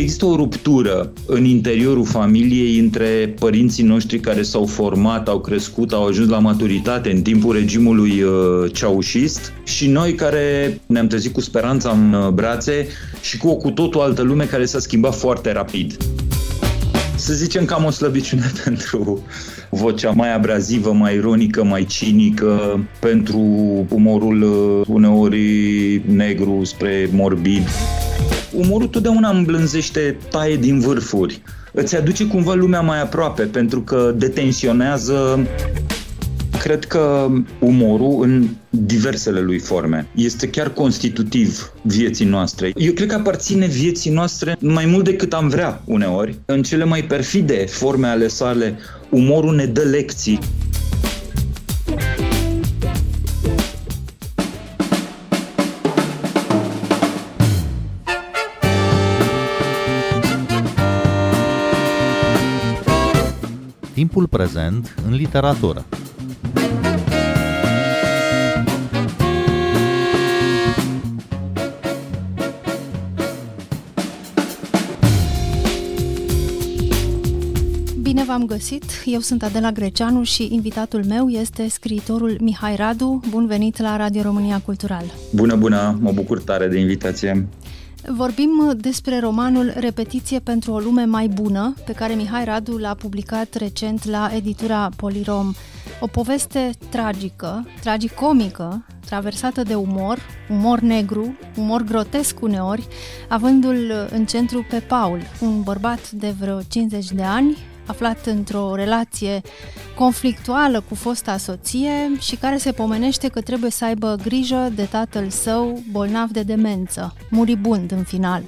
Există o ruptură în interiorul familiei între părinții noștri care s-au format, au crescut, au ajuns la maturitate în timpul regimului uh, ceaușist și noi care ne-am trezit cu speranța în uh, brațe și cu o cu totul altă lume care s-a schimbat foarte rapid. Să zicem că am o slăbiciune pentru vocea mai abrazivă, mai ironică, mai cinică, pentru umorul uh, uneori negru spre morbid. Umorul totdeauna îmblânzește taie din vârfuri. Îți aduce cumva lumea mai aproape pentru că detensionează Cred că umorul în diversele lui forme este chiar constitutiv vieții noastre. Eu cred că aparține vieții noastre mai mult decât am vrea uneori. În cele mai perfide forme ale sale, umorul ne dă lecții. Timpul prezent în literatură. Bine v-am găsit! Eu sunt Adela Greceanu și invitatul meu este scriitorul Mihai Radu. Bun venit la Radio România Cultural! Bună, bună! Mă bucur tare de invitație! Vorbim despre romanul Repetiție pentru o lume mai bună, pe care Mihai Radu l-a publicat recent la editura Polirom. O poveste tragică, tragicomică, traversată de umor, umor negru, umor grotesc uneori, avându-l în centru pe Paul, un bărbat de vreo 50 de ani, aflat într-o relație conflictuală cu fosta soție și care se pomenește că trebuie să aibă grijă de tatăl său bolnav de demență, muribund în final.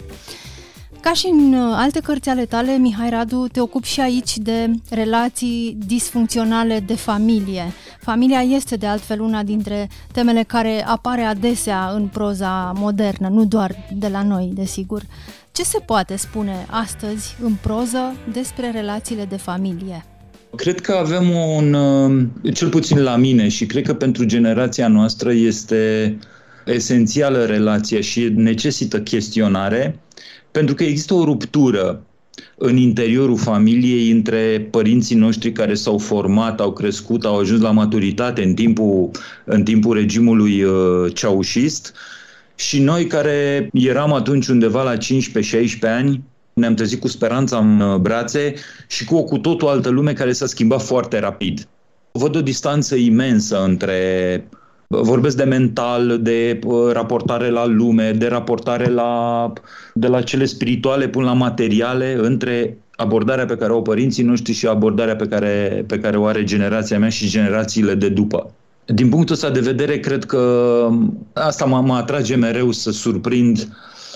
Ca și în uh, alte cărți ale tale, Mihai Radu, te ocupi și aici de relații disfuncționale de familie. Familia este de altfel una dintre temele care apare adesea în proza modernă, nu doar de la noi, desigur. Ce se poate spune astăzi în proză despre relațiile de familie? Cred că avem un, uh, cel puțin la mine și cred că pentru generația noastră este esențială relația și necesită chestionare, pentru că există o ruptură în interiorul familiei între părinții noștri care s-au format, au crescut, au ajuns la maturitate în timpul, în timpul regimului uh, ceaușist și noi care eram atunci undeva la 15-16 ani, ne-am trezit cu speranța în uh, brațe și cu o cu totul altă lume care s-a schimbat foarte rapid. Văd o distanță imensă între Vorbesc de mental, de uh, raportare la lume, de raportare la, de la cele spirituale până la materiale, între abordarea pe care o au părinții noștri și abordarea pe care, pe care o are generația mea și generațiile de după. Din punctul ăsta de vedere, cred că asta mă, mă atrage mereu să surprind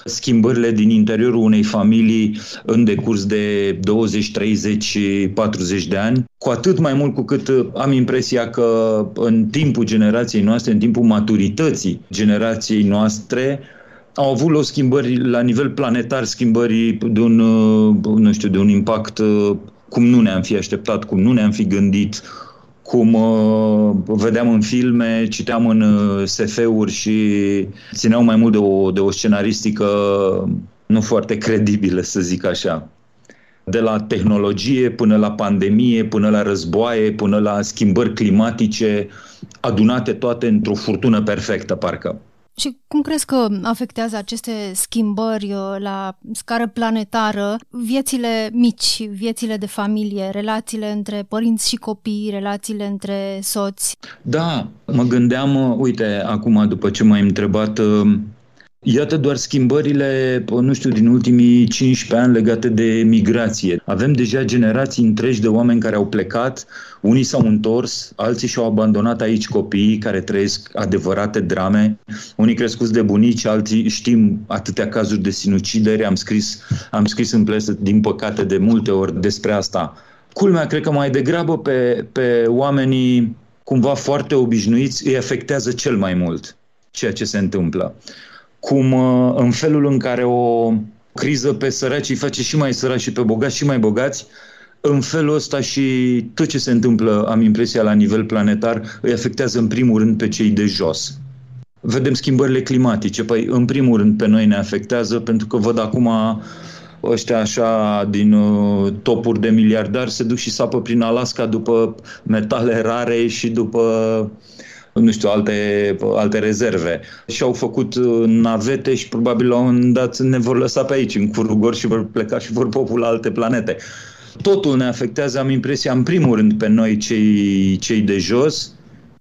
schimbările din interiorul unei familii în decurs de 20, 30, 40 de ani, cu atât mai mult cu cât am impresia că în timpul generației noastre, în timpul maturității generației noastre, au avut o schimbări la nivel planetar, schimbări de un, nu știu, de un impact cum nu ne-am fi așteptat, cum nu ne-am fi gândit, cum uh, vedeam în filme, citeam în uh, SF-uri și țineau mai mult de o, de o scenaristică nu foarte credibilă, să zic așa. De la tehnologie până la pandemie, până la războaie, până la schimbări climatice, adunate toate într-o furtună perfectă, parcă. Și cum crezi că afectează aceste schimbări uh, la scară planetară viețile mici, viețile de familie, relațiile între părinți și copii, relațiile între soți? Da, mă gândeam, uh, uite, acum după ce m-ai întrebat, uh, Iată doar schimbările, nu știu, din ultimii 15 ani legate de migrație. Avem deja generații întregi de oameni care au plecat, unii s-au întors, alții și-au abandonat aici copiii care trăiesc adevărate drame, unii crescuți de bunici, alții știm atâtea cazuri de sinucidere, am scris, am scris în presă, din păcate, de multe ori despre asta. Culmea, cred că mai degrabă pe, pe oamenii cumva foarte obișnuiți îi afectează cel mai mult ceea ce se întâmplă cum uh, în felul în care o criză pe săraci îi face și mai săraci și pe bogați și mai bogați, în felul ăsta și tot ce se întâmplă, am impresia, la nivel planetar, îi afectează în primul rând pe cei de jos. Vedem schimbările climatice. Păi, în primul rând, pe noi ne afectează pentru că văd acum ăștia așa din uh, topuri de miliardari se duc și sapă prin Alaska după metale rare și după nu știu, alte, alte rezerve. Și au făcut uh, navete și probabil la un dat ne vor lăsa pe aici, în curugor și vor pleca și vor popula alte planete. Totul ne afectează, am impresia, în primul rând pe noi cei, cei de jos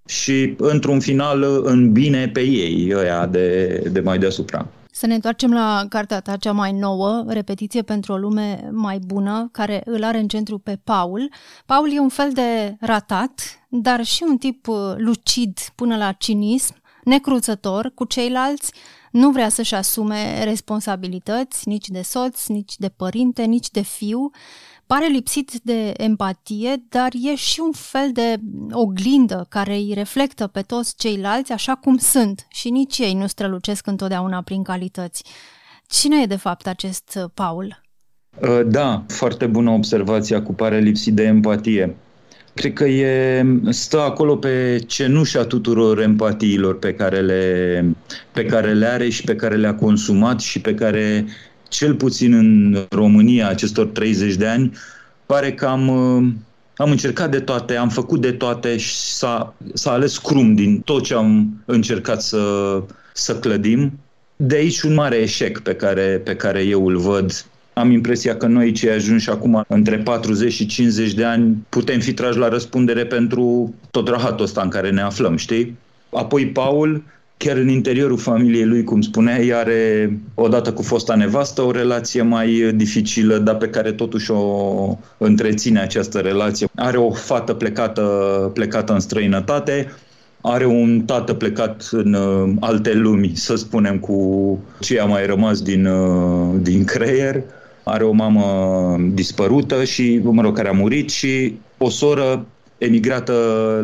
și, într-un final, în bine pe ei, ăia de, de mai deasupra. Să ne întoarcem la cartea ta cea mai nouă, Repetiție pentru o lume mai bună, care îl are în centru pe Paul. Paul e un fel de ratat, dar și un tip uh, lucid până la cinism, necruțător cu ceilalți, nu vrea să-și asume responsabilități nici de soț, nici de părinte, nici de fiu pare lipsit de empatie, dar e și un fel de oglindă care îi reflectă pe toți ceilalți așa cum sunt și nici ei nu strălucesc întotdeauna prin calități. Cine e de fapt acest Paul? Uh, da, foarte bună observația cu pare lipsit de empatie. Cred că e, stă acolo pe cenușa tuturor empatiilor pe care, le, pe care le are și pe care le-a consumat și pe care cel puțin în România, acestor 30 de ani, pare că am, uh, am încercat de toate, am făcut de toate și s-a, s-a ales crum din tot ce am încercat să, să clădim. De aici un mare eșec pe care, pe care eu îl văd. Am impresia că noi cei ajunși acum între 40 și 50 de ani putem fi trași la răspundere pentru tot rahatul ăsta în care ne aflăm, știi? Apoi Paul, chiar în interiorul familiei lui, cum spunea, are, odată cu fosta nevastă, o relație mai dificilă, dar pe care totuși o întreține această relație. Are o fată plecată, plecată în străinătate, are un tată plecat în uh, alte lumi, să spunem, cu ce a mai rămas din, uh, din creier, are o mamă dispărută și, mă rog, care a murit și o soră emigrată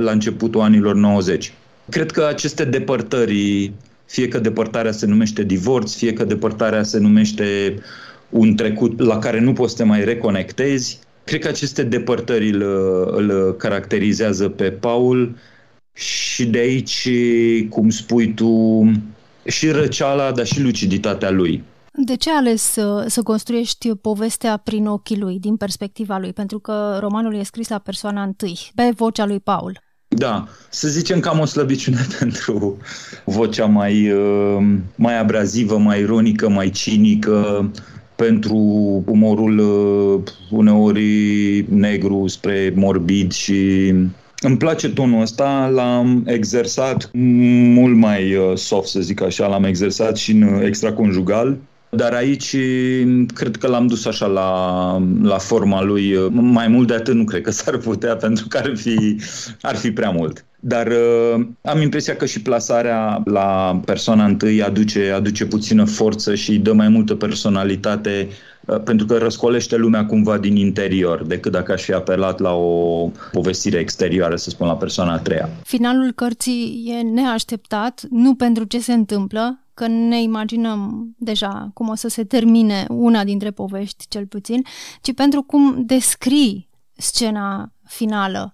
la începutul anilor 90. Cred că aceste depărtări, fie că depărtarea se numește divorț, fie că depărtarea se numește un trecut la care nu poți să te mai reconectezi, cred că aceste depărtări îl, îl caracterizează pe Paul și de aici, cum spui tu, și răceala, dar și luciditatea lui. De ce ales să, să construiești povestea prin ochii lui, din perspectiva lui? Pentru că romanul e scris la persoana întâi, pe vocea lui Paul. Da, să zicem că am o slăbiciune pentru vocea mai, uh, mai abrazivă, mai ironică, mai cinică, pentru umorul uh, uneori negru spre morbid și îmi place tonul ăsta, l-am exersat mult mai uh, soft, să zic așa, l-am exersat și în extraconjugal dar aici cred că l-am dus așa la, la forma lui. Mai mult de atât nu cred că s-ar putea, pentru că ar fi, ar fi prea mult. Dar uh, am impresia că și plasarea la persoana întâi aduce, aduce puțină forță și dă mai multă personalitate uh, pentru că răscolește lumea cumva din interior, decât dacă aș fi apelat la o povestire exterioară, să spun, la persoana a treia. Finalul cărții e neașteptat, nu pentru ce se întâmplă, că ne imaginăm deja cum o să se termine una dintre povești, cel puțin, ci pentru cum descrii scena finală,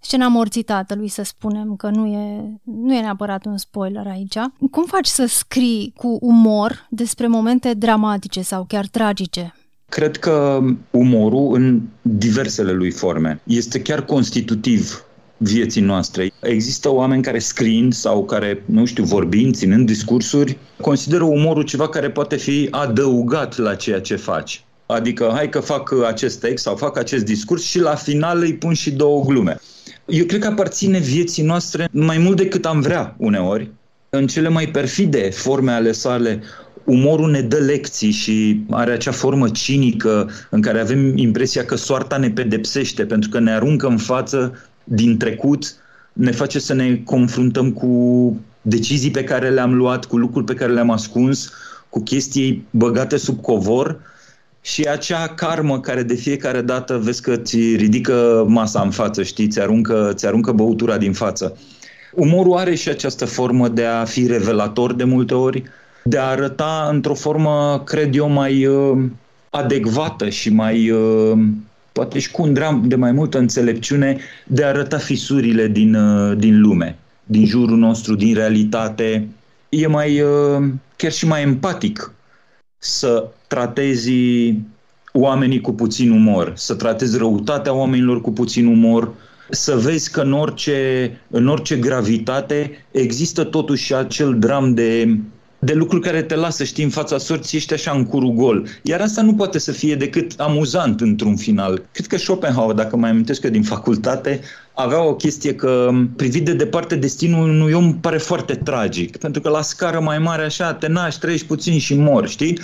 scena morții tatălui, să spunem, că nu e, nu e neapărat un spoiler aici. Cum faci să scrii cu umor despre momente dramatice sau chiar tragice? Cred că umorul, în diversele lui forme, este chiar constitutiv vieții noastre. Există oameni care scriind sau care, nu știu, vorbind, ținând discursuri, consideră umorul ceva care poate fi adăugat la ceea ce faci. Adică, hai că fac acest text sau fac acest discurs și la final îi pun și două glume. Eu cred că aparține vieții noastre mai mult decât am vrea uneori. În cele mai perfide forme ale sale, umorul ne dă lecții și are acea formă cinică în care avem impresia că soarta ne pedepsește pentru că ne aruncă în față din trecut ne face să ne confruntăm cu decizii pe care le-am luat, cu lucruri pe care le-am ascuns, cu chestii băgate sub covor și acea karmă care de fiecare dată vezi că ți ridică masa în față, știi, ți aruncă, ți aruncă băutura din față. Umorul are și această formă de a fi revelator de multe ori, de a arăta într-o formă, cred eu, mai uh, adecvată și mai uh, poate și cu un dram de mai multă înțelepciune, de a arăta fisurile din, uh, din lume, din jurul nostru, din realitate. E mai, uh, chiar și mai empatic să tratezi oamenii cu puțin umor, să tratezi răutatea oamenilor cu puțin umor, să vezi că în orice, în orice gravitate există totuși acel dram de de lucruri care te lasă, știi, în fața sorții, ești așa în curul gol. Iar asta nu poate să fie decât amuzant într-un final. Cred că Schopenhauer, dacă mai amintesc că din facultate, avea o chestie că privit de departe destinul unui om pare foarte tragic, pentru că la scară mai mare așa te naști, trăiești puțin și mori, știi?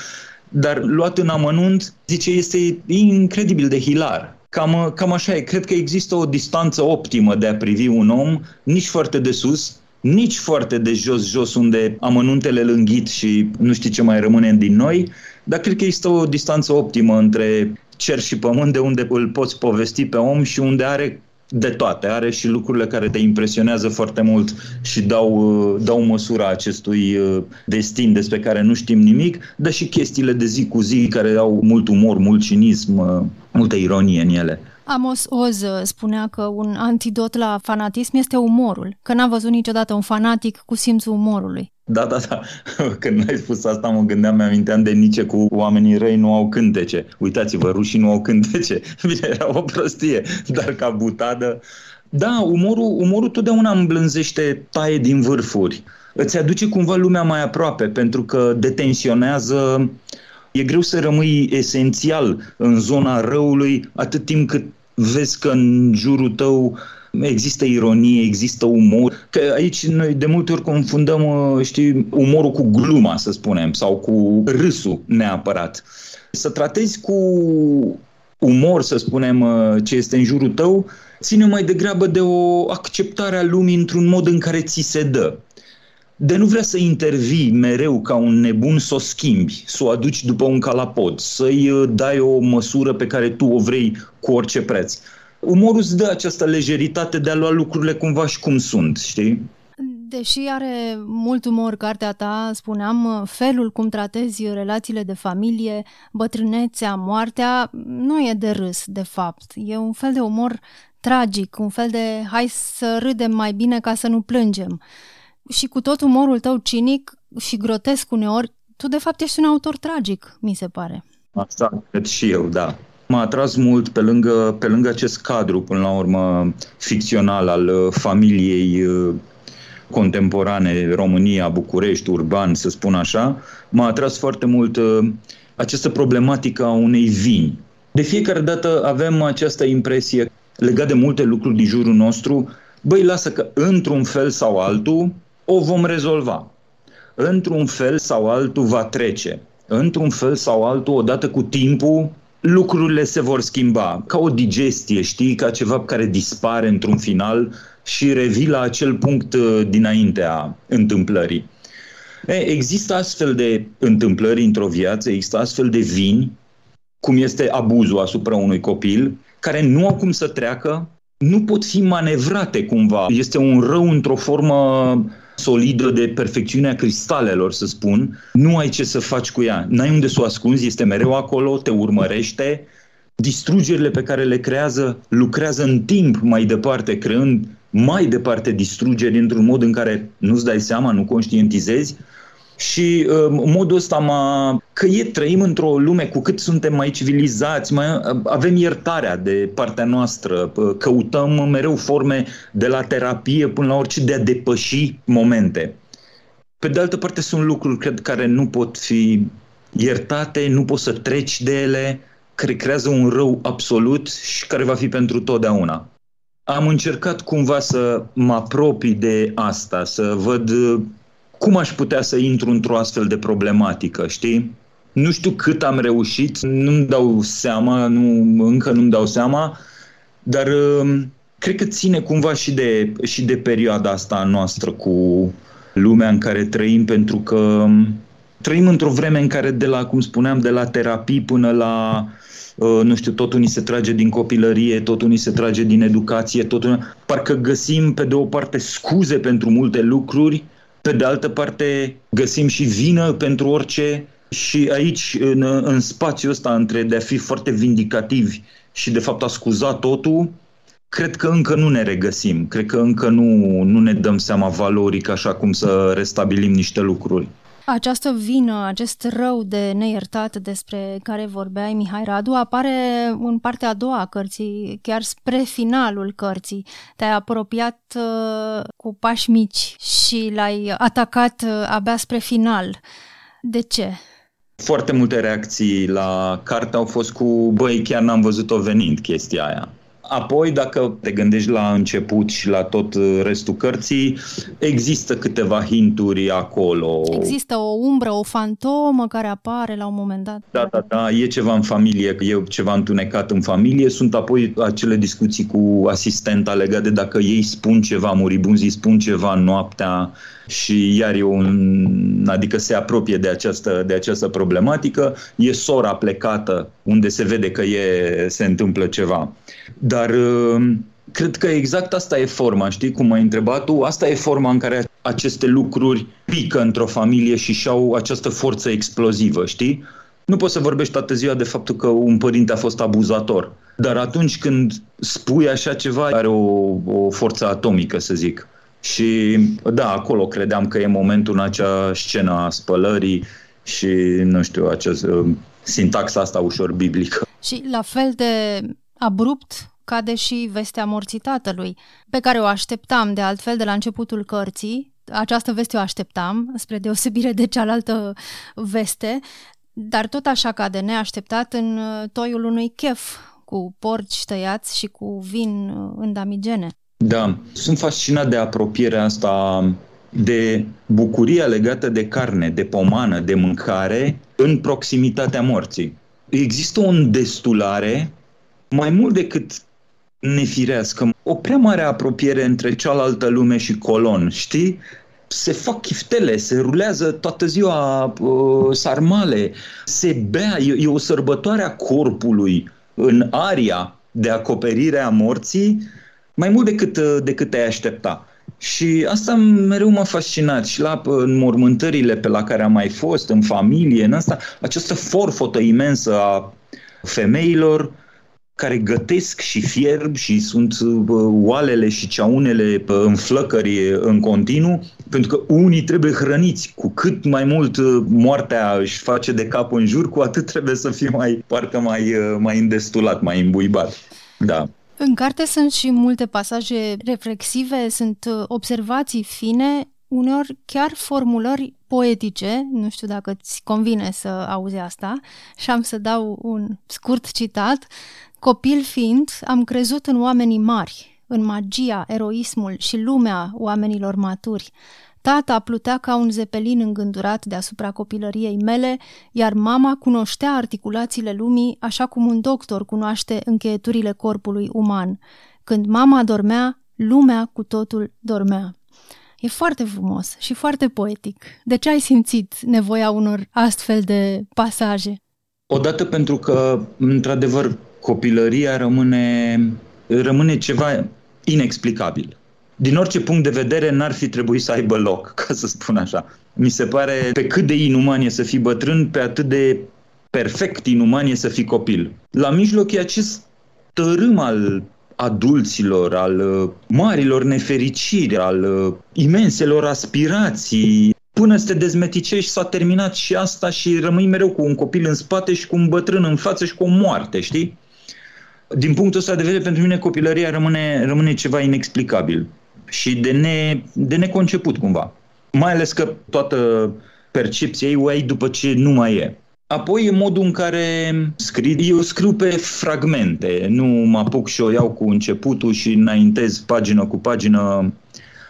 Dar luat în amănunt, zice, este incredibil de hilar. Cam, cam așa e. Cred că există o distanță optimă de a privi un om, nici foarte de sus, nici foarte de jos-jos unde amănuntele lânghit și nu știi ce mai rămâne din noi, dar cred că există o distanță optimă între cer și pământ de unde îl poți povesti pe om și unde are de toate. Are și lucrurile care te impresionează foarte mult și dau, dau măsura acestui uh, destin despre care nu știm nimic, dar și chestiile de zi cu zi care au mult umor, mult cinism, uh, multă ironie în ele. Amos Oz spunea că un antidot la fanatism este umorul, că n-a văzut niciodată un fanatic cu simțul umorului. Da, da, da. Când ai spus asta, mă gândeam, mi-aminteam de Nice cu oamenii răi nu au cântece. Uitați-vă, rușii nu au cântece. Bine, era o prostie, dar ca butadă... Da, umorul, umorul totdeauna îmblânzește taie din vârfuri. Îți aduce cumva lumea mai aproape, pentru că detensionează E greu să rămâi esențial în zona răului atât timp cât vezi că în jurul tău există ironie, există umor. Că aici noi de multe ori confundăm, uh, știi, umorul cu gluma, să spunem, sau cu râsul neapărat. Să tratezi cu umor, să spunem, uh, ce este în jurul tău, ține mai degrabă de o acceptare a lumii într-un mod în care ți se dă de nu vrea să intervii mereu ca un nebun să o schimbi, să o aduci după un calapod, să-i uh, dai o măsură pe care tu o vrei cu orice preț. Umorul îți dă această lejeritate de a lua lucrurile cumva și cum sunt, știi? Deși are mult umor cartea ta, spuneam, felul cum tratezi relațiile de familie, bătrânețea, moartea, nu e de râs, de fapt. E un fel de umor tragic, un fel de hai să râdem mai bine ca să nu plângem și cu tot umorul tău cinic și grotesc uneori, tu de fapt ești un autor tragic, mi se pare. Asta cred și eu, da. M-a atras mult pe lângă, pe lângă acest cadru, până la urmă, ficțional al uh, familiei uh, contemporane, România, București, urban, să spun așa, m-a atras foarte mult uh, această problematică a unei vini. De fiecare dată avem această impresie legat de multe lucruri din jurul nostru, băi, lasă că într-un fel sau altul o vom rezolva. Într-un fel sau altul va trece. Într-un fel sau altul, odată cu timpul, lucrurile se vor schimba. Ca o digestie, știi? Ca ceva care dispare într-un final și revii la acel punct uh, dinaintea întâmplării. E, există astfel de întâmplări într-o viață, există astfel de vini, cum este abuzul asupra unui copil, care nu au cum să treacă, nu pot fi manevrate cumva. Este un rău într-o formă solidă de perfecțiunea cristalelor, să spun, nu ai ce să faci cu ea. N-ai unde să o ascunzi, este mereu acolo, te urmărește. Distrugerile pe care le creează lucrează în timp mai departe, creând mai departe distrugeri într-un mod în care nu-ți dai seama, nu conștientizezi și uh, modul ăsta m-a... că e, trăim într-o lume cu cât suntem mai civilizați, mai, avem iertarea de partea noastră, căutăm mereu forme de la terapie până la orice de a depăși momente. Pe de altă parte sunt lucruri, cred, care nu pot fi iertate, nu poți să treci de ele, care creează un rău absolut și care va fi pentru totdeauna. Am încercat cumva să mă apropii de asta, să văd cum aș putea să intru într-o astfel de problematică, știi? Nu știu cât am reușit, nu-mi dau seama, nu, încă nu-mi dau seama, dar uh, cred că ține cumva și de, și de perioada asta noastră cu lumea în care trăim, pentru că um, trăim într-o vreme în care de la, cum spuneam, de la terapii până la uh, nu știu, totul ni se trage din copilărie, totul ni se trage din educație, totul... Parcă găsim, pe de o parte, scuze pentru multe lucruri, pe de altă parte, găsim și vină pentru orice și aici, în, în spațiul ăsta între de a fi foarte vindicativi și de fapt a scuza totul, cred că încă nu ne regăsim. Cred că încă nu, nu ne dăm seama valoric așa cum să restabilim niște lucruri. Această vină, acest rău de neiertat despre care vorbeai, Mihai Radu, apare în partea a doua a cărții, chiar spre finalul cărții. Te-ai apropiat uh, cu pași mici și l-ai atacat uh, abia spre final. De ce? Foarte multe reacții la carte au fost cu, băi, chiar n-am văzut-o venind chestia aia. Apoi, dacă te gândești la început și la tot restul cărții, există câteva hinturi acolo. Există o umbră, o fantomă care apare la un moment dat. Da, da, da, e ceva în familie, e ceva întunecat în familie. Sunt apoi acele discuții cu asistenta legate de dacă ei spun ceva, muribunzii spun ceva noaptea și iar e un, adică se apropie de această, de această problematică, e sora plecată unde se vede că e, se întâmplă ceva. Dar uh, cred că exact asta e forma, știi, cum ai întrebat tu, asta e forma în care aceste lucruri pică într-o familie și și-au această forță explozivă, știi? Nu poți să vorbești toată ziua de faptul că un părinte a fost abuzator, dar atunci când spui așa ceva, are o, o forță atomică, să zic. Și da, acolo credeam că e momentul în acea scenă a spălării și, nu știu, acest, uh, sintaxa asta ușor biblică. Și la fel de abrupt cade și vestea morții tatălui, pe care o așteptam de altfel de la începutul cărții. Această veste o așteptam, spre deosebire de cealaltă veste, dar tot așa cade neașteptat în uh, toiul unui chef, cu porci tăiați și cu vin uh, în damigene. Da, sunt fascinat de apropierea asta de bucuria legată de carne, de pomană, de mâncare în proximitatea morții. Există o îndestulare mai mult decât nefirească, o prea mare apropiere între cealaltă lume și colon, știi? se fac chiftele, se rulează toată ziua uh, sarmale, se bea, e, e o sărbătoare a corpului în aria de acoperire a morții mai mult decât, uh, decât te-ai aștepta. Și asta mereu m-a fascinat și la în mormântările pe la care am mai fost, în familie, în asta, această forfotă imensă a femeilor care gătesc și fierb și sunt uh, oalele și ceaunele în flăcări în continuu, pentru că unii trebuie hrăniți. Cu cât mai mult uh, moartea își face de cap în jur, cu atât trebuie să fie mai, parcă mai, mai îndestulat, mai imbuibat. Da. În carte sunt și multe pasaje reflexive, sunt uh, observații fine, uneori chiar formulări poetice, nu știu dacă îți convine să auzi asta, și am să dau un scurt citat. Copil fiind, am crezut în oamenii mari, în magia, eroismul și lumea oamenilor maturi. Tata plutea ca un zepelin îngândurat deasupra copilăriei mele, iar mama cunoștea articulațiile lumii așa cum un doctor cunoaște încheieturile corpului uman. Când mama dormea, lumea cu totul dormea. E foarte frumos și foarte poetic. De ce ai simțit nevoia unor astfel de pasaje? Odată pentru că, într-adevăr, copilăria rămâne, rămâne ceva inexplicabil din orice punct de vedere, n-ar fi trebuit să aibă loc, ca să spun așa. Mi se pare pe cât de inuman e să fii bătrân, pe atât de perfect inuman e să fii copil. La mijloc e acest tărâm al adulților, al uh, marilor nefericiri, al uh, imenselor aspirații, până să te dezmeticești s-a terminat și asta și rămâi mereu cu un copil în spate și cu un bătrân în față și cu o moarte, știi? Din punctul ăsta de vedere, pentru mine copilăria rămâne, rămâne ceva inexplicabil și de, ne, de neconceput cumva. Mai ales că toată percepția ei o ai după ce nu mai e. Apoi e modul în care scriu. Eu scriu pe fragmente, nu mă apuc și o iau cu începutul și înaintez pagină cu pagină.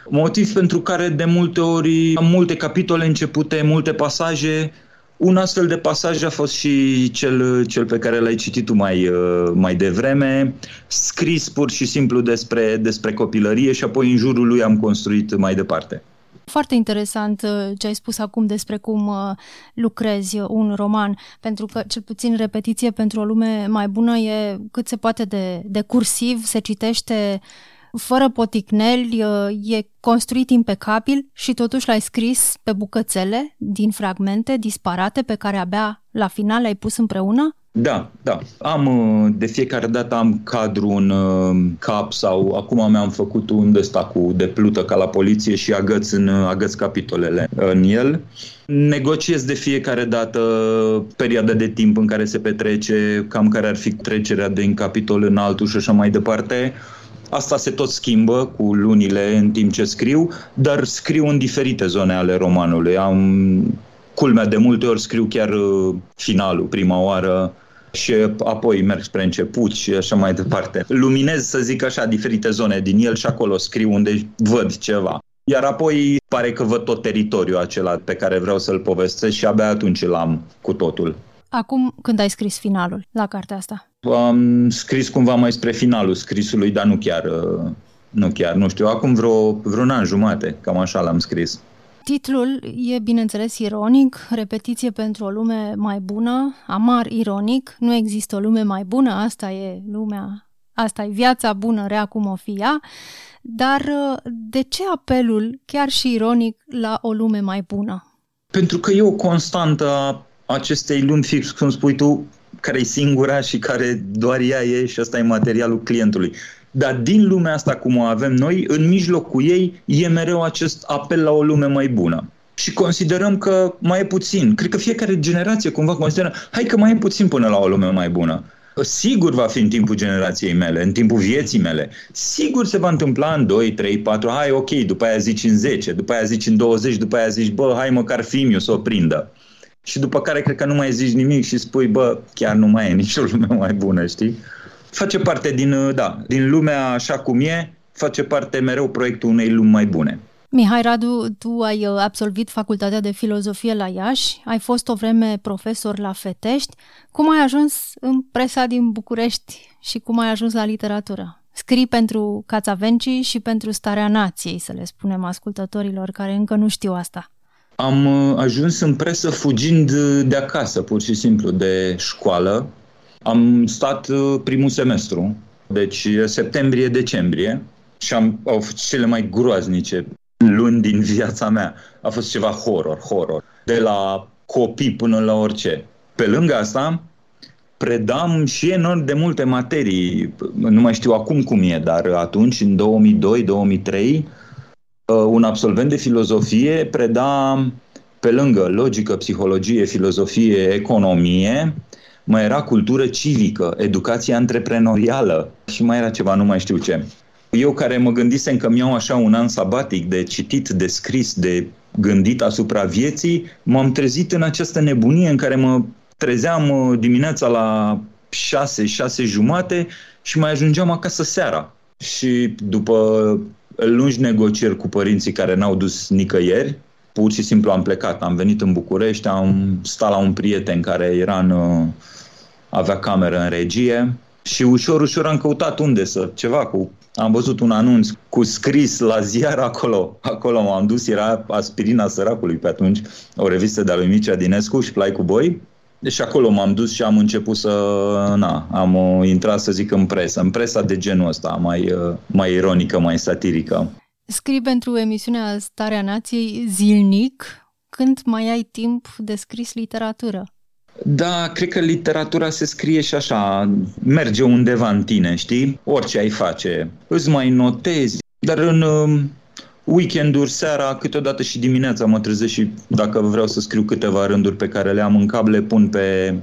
Motiv pentru care de multe ori am multe capitole începute, multe pasaje un astfel de pasaj a fost și cel, cel pe care l-ai citit tu mai, uh, mai devreme, scris pur și simplu despre, despre copilărie și apoi în jurul lui am construit mai departe. Foarte interesant uh, ce ai spus acum despre cum uh, lucrezi un roman, pentru că cel puțin repetiție pentru o lume mai bună e cât se poate de, de cursiv, se citește fără poticneli, e construit impecabil și totuși l-ai scris pe bucățele din fragmente disparate pe care abia la final le-ai pus împreună? Da, da. Am, uh, de fiecare dată am cadru în uh, cap sau acum mi-am făcut un ăsta cu de plută ca la poliție și agăț, în, uh, agăț capitolele în el. Negociez de fiecare dată perioada de timp în care se petrece, cam care ar fi trecerea din capitol în altul și așa mai departe. Asta se tot schimbă cu lunile în timp ce scriu, dar scriu în diferite zone ale romanului. Am culmea de multe ori scriu chiar finalul, prima oară, și apoi merg spre început și așa mai departe. Luminez, să zic așa, diferite zone din el și acolo scriu unde văd ceva. Iar apoi pare că văd tot teritoriul acela pe care vreau să-l povestesc și abia atunci îl am cu totul. Acum, când ai scris finalul la cartea asta? Am scris cumva mai spre finalul scrisului, dar nu chiar, nu chiar, nu știu, acum vreo, vreo an jumate, cam așa l-am scris. Titlul e, bineînțeles, ironic, repetiție pentru o lume mai bună, amar ironic, nu există o lume mai bună, asta e lumea, asta e viața bună, rea cum o fi ea, dar de ce apelul, chiar și ironic, la o lume mai bună? Pentru că e o constantă a acestei lumi fix, cum spui tu, care e singura și care doar ea e și ăsta e materialul clientului. Dar din lumea asta cum o avem noi, în mijlocul ei e mereu acest apel la o lume mai bună. Și considerăm că mai e puțin. Cred că fiecare generație cumva consideră, hai că mai e puțin până la o lume mai bună. Sigur va fi în timpul generației mele, în timpul vieții mele. Sigur se va întâmpla în 2, 3, 4, hai ok, după aia zici în 10, după aia zici în 20, după aia zici, bă, hai măcar fimiu să o prindă. Și după care cred că nu mai zici nimic și spui, bă, chiar nu mai e nicio lume mai bună, știi? face parte din, uh, da, din lumea așa cum e, face parte mereu proiectul unei lumi mai bune. Mihai Radu, tu ai uh, absolvit facultatea de filozofie la Iași, ai fost o vreme profesor la Fetești. Cum ai ajuns în presa din București și cum ai ajuns la literatură? Scrii pentru Cațavencii și pentru Starea Nației, să le spunem ascultătorilor care încă nu știu asta. Am uh, ajuns în presă fugind de acasă, pur și simplu, de școală. Am stat uh, primul semestru, deci septembrie-decembrie, și am, au fost cele mai groaznice luni din viața mea. A fost ceva horror, horror. De la copii până la orice. Pe lângă asta, predam și enorm de multe materii. Nu mai știu acum cum e, dar atunci, în 2002-2003, uh, un absolvent de filozofie preda pe lângă logică, psihologie, filozofie, economie, mai era cultură civică, educație antreprenorială și mai era ceva, nu mai știu ce. Eu care mă gândisem că mi-au așa un an sabatic de citit, de scris, de gândit asupra vieții, m-am trezit în această nebunie în care mă trezeam uh, dimineața la 6, 6 jumate și mai ajungeam acasă seara. Și după lungi negocieri cu părinții care n-au dus nicăieri, pur și simplu am plecat. Am venit în București, am stat la un prieten care era în, uh, avea cameră în regie și ușor, ușor am căutat unde să, ceva cu... Am văzut un anunț cu scris la ziar acolo. Acolo m-am dus, era Aspirina Săracului pe atunci, o revistă de-a lui Mircea Dinescu și Plai cu Boi. Deci acolo m-am dus și am început să, na, am uh, intrat să zic în presă, în presa de genul ăsta, mai, uh, mai ironică, mai satirică. Scrii pentru emisiunea Starea Nației zilnic, când mai ai timp de scris literatură? Da, cred că literatura se scrie și așa, merge undeva în tine, știi? Orice ai face. Îți mai notezi, dar în uh, weekenduri, seara, câteodată și dimineața mă trezesc și dacă vreau să scriu câteva rânduri pe care le am în cap, le pun pe,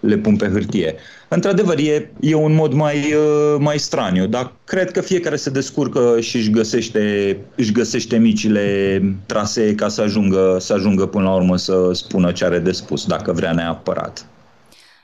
le pun pe hârtie. Într-adevăr, e, e un mod mai, uh, mai straniu, dar cred că fiecare se descurcă și își găsește, își găsește micile trasee ca să ajungă, să ajungă până la urmă să spună ce are de spus, dacă vrea neapărat.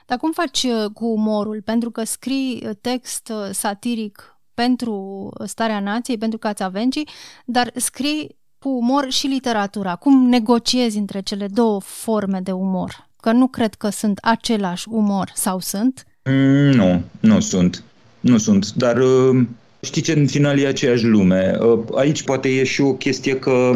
Dar cum faci uh, cu umorul? Pentru că scrii uh, text satiric pentru starea nației, pentru Cațavencii, dar scrii cu umor și literatura. Cum negociezi între cele două forme de umor? Că nu cred că sunt același umor, sau sunt? Mm, nu, nu sunt. Nu sunt, dar uh, știi ce în final e aceeași lume. Uh, aici poate e și o chestie că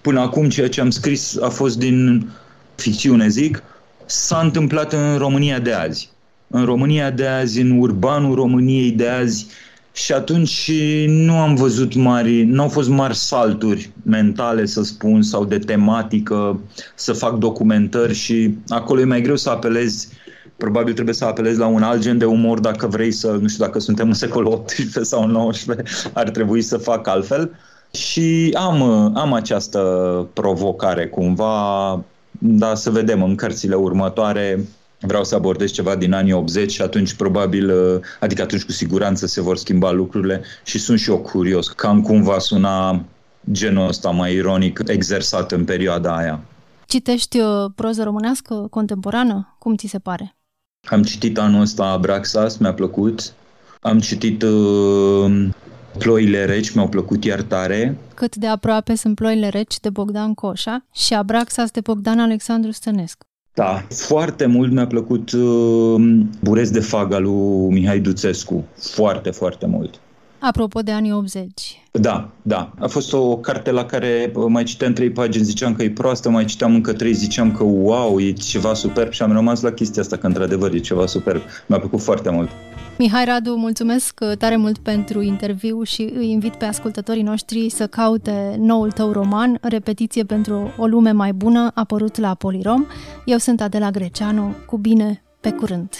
până acum ceea ce am scris a fost din ficțiune, zic, s-a întâmplat în România de azi. În România de azi, în urbanul României de azi, și atunci nu am văzut mari, nu au fost mari salturi mentale, să spun, sau de tematică, să fac documentări și acolo e mai greu să apelezi probabil trebuie să apelezi la un alt gen de umor dacă vrei să, nu știu dacă suntem în secolul XVIII sau 19, ar trebui să fac altfel. Și am, am această provocare cumva, dar să vedem în cărțile următoare vreau să abordez ceva din anii 80 și atunci probabil, adică atunci cu siguranță se vor schimba lucrurile și sunt și eu curios, cam cum va suna genul ăsta mai ironic exersat în perioada aia. Citești uh, proză românească contemporană? Cum ți se pare? Am citit anul ăsta Abraxas, mi-a plăcut. Am citit uh, Ploile reci, mi-au plăcut iar tare. Cât de aproape sunt Ploile reci de Bogdan Coșa și Abraxas de Bogdan Alexandru Stănescu. Da, foarte mult mi-a plăcut uh, Burez de Faga lui Mihai Duțescu. Foarte, foarte mult. Apropo de anii 80. Da, da. A fost o carte la care mai citeam trei pagini, ziceam că e proastă, mai citeam încă trei, ziceam că wow, e ceva superb și am rămas la chestia asta, că într-adevăr e ceva superb. Mi-a plăcut foarte mult. Mihai Radu, mulțumesc uh, tare mult pentru interviu și îi invit pe ascultătorii noștri să caute noul tău roman, Repetiție pentru o lume mai bună, apărut la Polirom. Eu sunt Adela Greceanu, cu bine, pe curând!